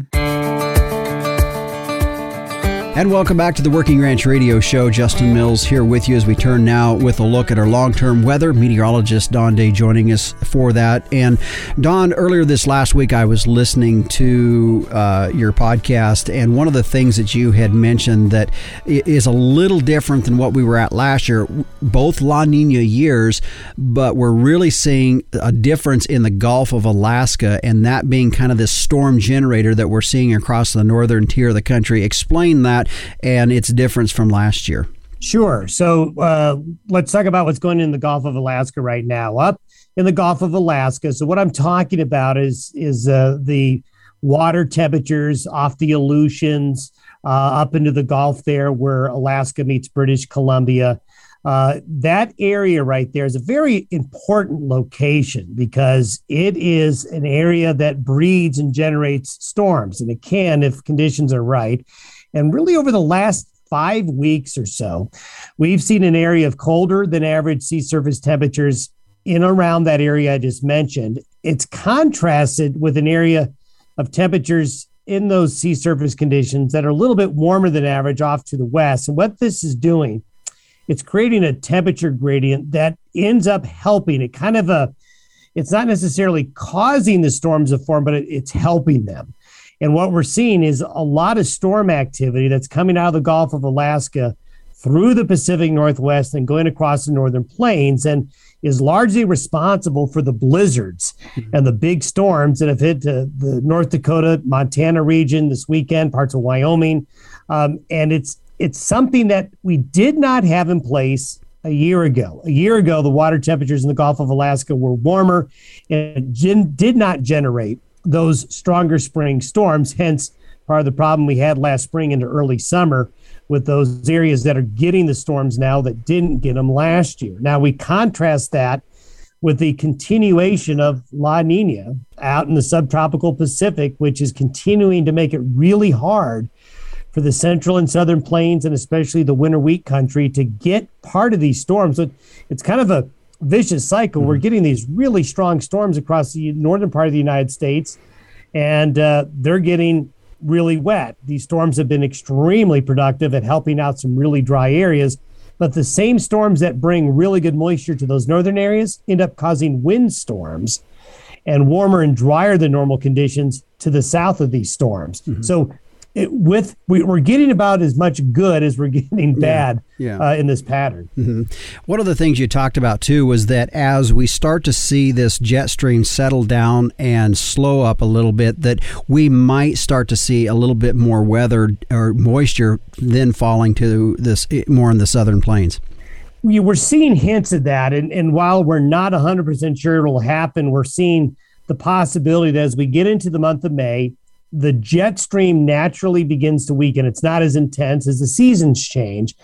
Patreon. And welcome back to the Working Ranch Radio Show. Justin Mills here with you as we turn now with a look at our long term weather. Meteorologist Don Day joining us for that. And Don, earlier this last week, I was listening to uh, your podcast, and one of the things that you had mentioned that is a little different than what we were at last year, both La Nina years, but we're really seeing a difference in the Gulf of Alaska, and that being kind of this storm generator that we're seeing across the northern tier of the country. Explain that that and its difference from last year? Sure. So uh, let's talk about what's going in the Gulf of Alaska right now. Up in the Gulf of Alaska. So what I'm talking about is is uh, the water temperatures off the Aleutians uh, up into the Gulf there, where Alaska meets British Columbia. Uh, that area right there is a very important location because it is an area that breeds and generates storms, and it can if conditions are right. And really, over the last five weeks or so, we've seen an area of colder than average sea surface temperatures in around that area I just mentioned. It's contrasted with an area of temperatures in those sea surface conditions that are a little bit warmer than average off to the west. And what this is doing, it's creating a temperature gradient that ends up helping it kind of a it's not necessarily causing the storms to form, but it, it's helping them. And what we're seeing is a lot of storm activity that's coming out of the Gulf of Alaska through the Pacific Northwest and going across the northern plains and is largely responsible for the blizzards mm-hmm. and the big storms that have hit the North Dakota, Montana region this weekend, parts of Wyoming. Um, and it's it's something that we did not have in place a year ago. A year ago, the water temperatures in the Gulf of Alaska were warmer and did not generate those stronger spring storms. Hence, part of the problem we had last spring into early summer with those areas that are getting the storms now that didn't get them last year. Now, we contrast that with the continuation of La Nina out in the subtropical Pacific, which is continuing to make it really hard for the central and southern plains and especially the winter wheat country to get part of these storms. So it's kind of a vicious cycle. Mm-hmm. We're getting these really strong storms across the northern part of the United States, and uh, they're getting really wet. These storms have been extremely productive at helping out some really dry areas. But the same storms that bring really good moisture to those northern areas end up causing wind storms and warmer and drier than normal conditions to the south of these storms. Mm-hmm. So it, with we, are getting about as much good as we're getting bad yeah, yeah. Uh, in this pattern. Mm-hmm. One of the things you talked about too was that as we start to see this jet stream settle down and slow up a little bit, that we might start to see a little bit more weather or moisture then falling to this more in the southern plains. We, we're seeing hints of that, and, and while we're not 100% sure it'll happen, we're seeing the possibility that as we get into the month of May, the jet stream naturally begins to weaken. It's not as intense as the seasons change.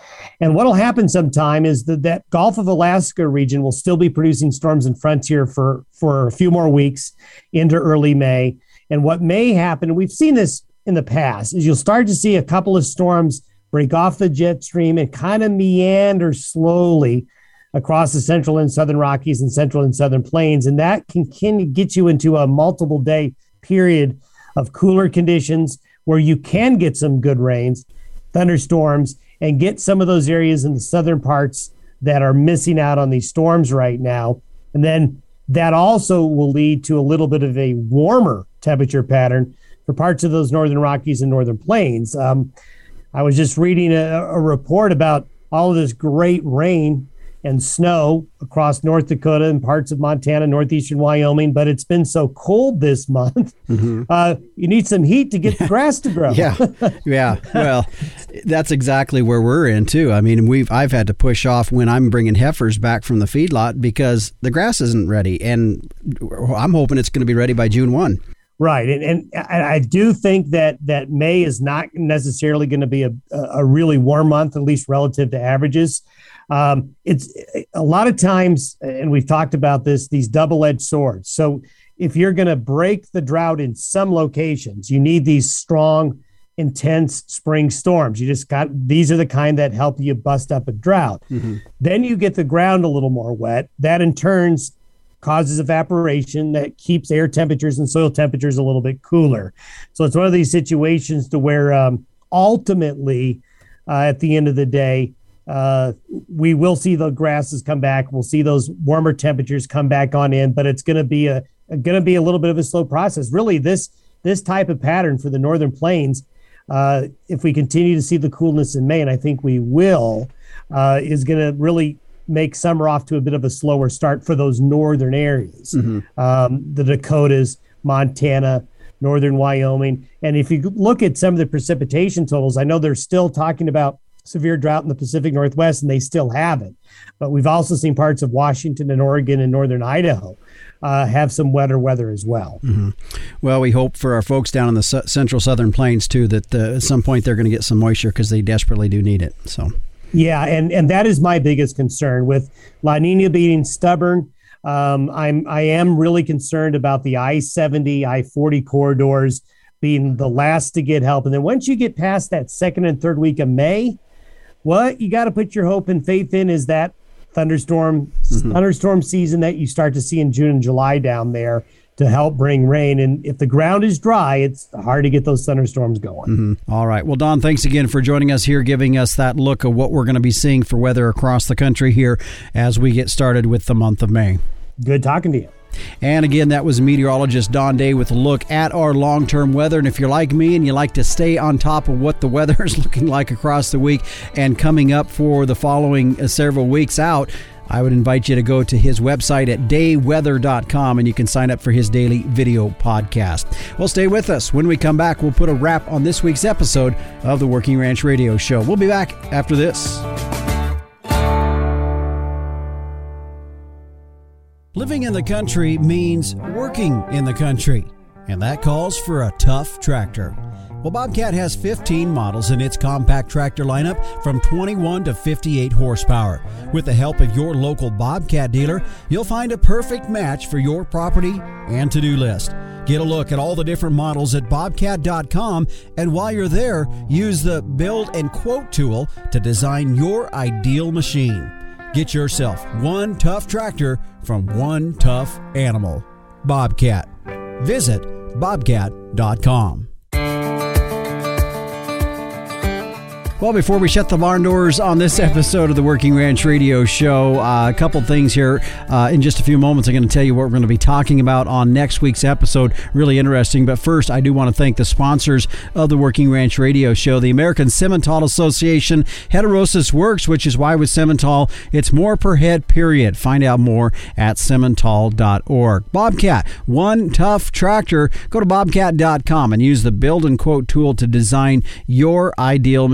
And what'll happen sometime is that that Gulf of Alaska region will still be producing storms and frontier for, for a few more weeks into early May. And what may happen, we've seen this in the past, is you'll start to see a couple of storms break off the jet stream and kind of meander slowly across the central and southern Rockies and central and southern plains. And that can, can get you into a multiple day period of cooler conditions where you can get some good rains, thunderstorms, and get some of those areas in the southern parts that are missing out on these storms right now. And then that also will lead to a little bit of a warmer temperature pattern for parts of those northern Rockies and northern plains. Um, I was just reading a, a report about all of this great rain and snow across North Dakota and parts of Montana, northeastern Wyoming. But it's been so cold this month. Mm-hmm. Uh, you need some heat to get the grass to grow. yeah, yeah. Well, that's exactly where we're in too. I mean, we've I've had to push off when I'm bringing heifers back from the feedlot because the grass isn't ready, and I'm hoping it's going to be ready by June one. Right, and, and I do think that that May is not necessarily going to be a, a really warm month, at least relative to averages. Um, it's a lot of times, and we've talked about this, these double edged swords. So if you're going to break the drought in some locations, you need these strong, intense spring storms. You just got these are the kind that help you bust up a drought. Mm-hmm. Then you get the ground a little more wet. That in turns causes evaporation that keeps air temperatures and soil temperatures a little bit cooler. So it's one of these situations to where um, ultimately, uh, at the end of the day, uh, we will see the grasses come back. We'll see those warmer temperatures come back on in, but it's going to be a going to be a little bit of a slow process. Really, this this type of pattern for the northern plains, uh, if we continue to see the coolness in May, and I think we will, uh, is going to really make summer off to a bit of a slower start for those northern areas, mm-hmm. um, the Dakotas, Montana, northern Wyoming. And if you look at some of the precipitation totals, I know they're still talking about severe drought in the Pacific Northwest, and they still have it. But we've also seen parts of Washington and Oregon and northern Idaho uh, have some wetter weather as well. Mm-hmm. Well, we hope for our folks down in the su- central southern plains too that uh, at some point they're going to get some moisture because they desperately do need it. So. Yeah, and and that is my biggest concern with La Nina being stubborn. Um, I'm I am really concerned about the I seventy I forty corridors being the last to get help, and then once you get past that second and third week of May, what you got to put your hope and faith in is that thunderstorm mm-hmm. thunderstorm season that you start to see in June and July down there to help bring rain. And if the ground is dry, it's hard to get those thunderstorms going. Mm-hmm. All right. Well, Don, thanks again for joining us here, giving us that look of what we're going to be seeing for weather across the country here as we get started with the month of May. Good talking to you. And again, that was meteorologist Don Day with a look at our long term weather. And if you're like me and you like to stay on top of what the weather is looking like across the week and coming up for the following uh, several weeks out, I would invite you to go to his website at dayweather.com and you can sign up for his daily video podcast. Well, stay with us. When we come back, we'll put a wrap on this week's episode of the Working Ranch Radio Show. We'll be back after this. Living in the country means working in the country, and that calls for a tough tractor. Well, Bobcat has 15 models in its compact tractor lineup from 21 to 58 horsepower. With the help of your local Bobcat dealer, you'll find a perfect match for your property and to do list. Get a look at all the different models at bobcat.com, and while you're there, use the Build and Quote tool to design your ideal machine. Get yourself one tough tractor from one tough animal. Bobcat. Visit bobcat.com. Well, before we shut the barn doors on this episode of the Working Ranch Radio Show, uh, a couple things here. Uh, in just a few moments, I'm going to tell you what we're going to be talking about on next week's episode. Really interesting. But first, I do want to thank the sponsors of the Working Ranch Radio Show the American Simmental Association, Heterosis Works, which is why with Simmental, it's more per head, period. Find out more at simmental.org. Bobcat, one tough tractor. Go to bobcat.com and use the build and quote tool to design your ideal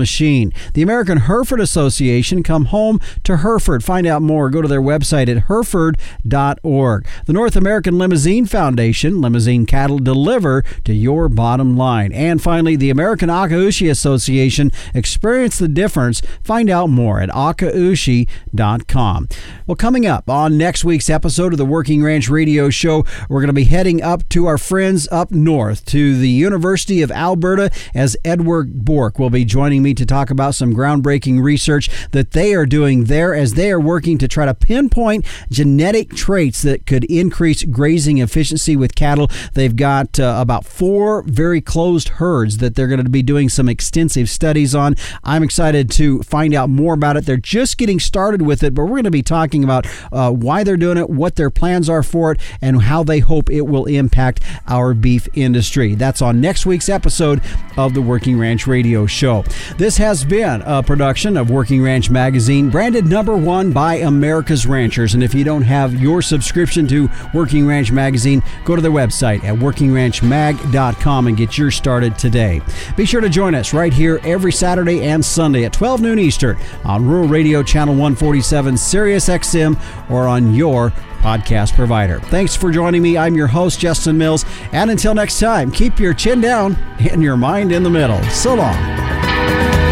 The American Hereford Association come home to Hereford. Find out more. Go to their website at hereford.org. The North American Limousin Foundation, limousin cattle deliver to your bottom line. And finally, the American Akaushi Association, experience the difference. Find out more at akaushi.com. Well, coming up on next week's episode of the Working Ranch Radio Show, we're going to be heading up to our friends up north to the University of Alberta as Edward Bork will be joining me to talk talk about some groundbreaking research that they are doing there as they are working to try to pinpoint genetic traits that could increase grazing efficiency with cattle. They've got uh, about four very closed herds that they're going to be doing some extensive studies on. I'm excited to find out more about it. They're just getting started with it, but we're going to be talking about uh, why they're doing it, what their plans are for it, and how they hope it will impact our beef industry. That's on next week's episode of the Working Ranch Radio Show. This has has been a production of Working Ranch Magazine, branded number one by America's Ranchers. And if you don't have your subscription to Working Ranch Magazine, go to their website at workingranchmag.com and get yours started today. Be sure to join us right here every Saturday and Sunday at 12 noon Eastern on Rural Radio Channel 147, Sirius XM, or on your podcast provider. Thanks for joining me. I'm your host, Justin Mills. And until next time, keep your chin down and your mind in the middle. So long.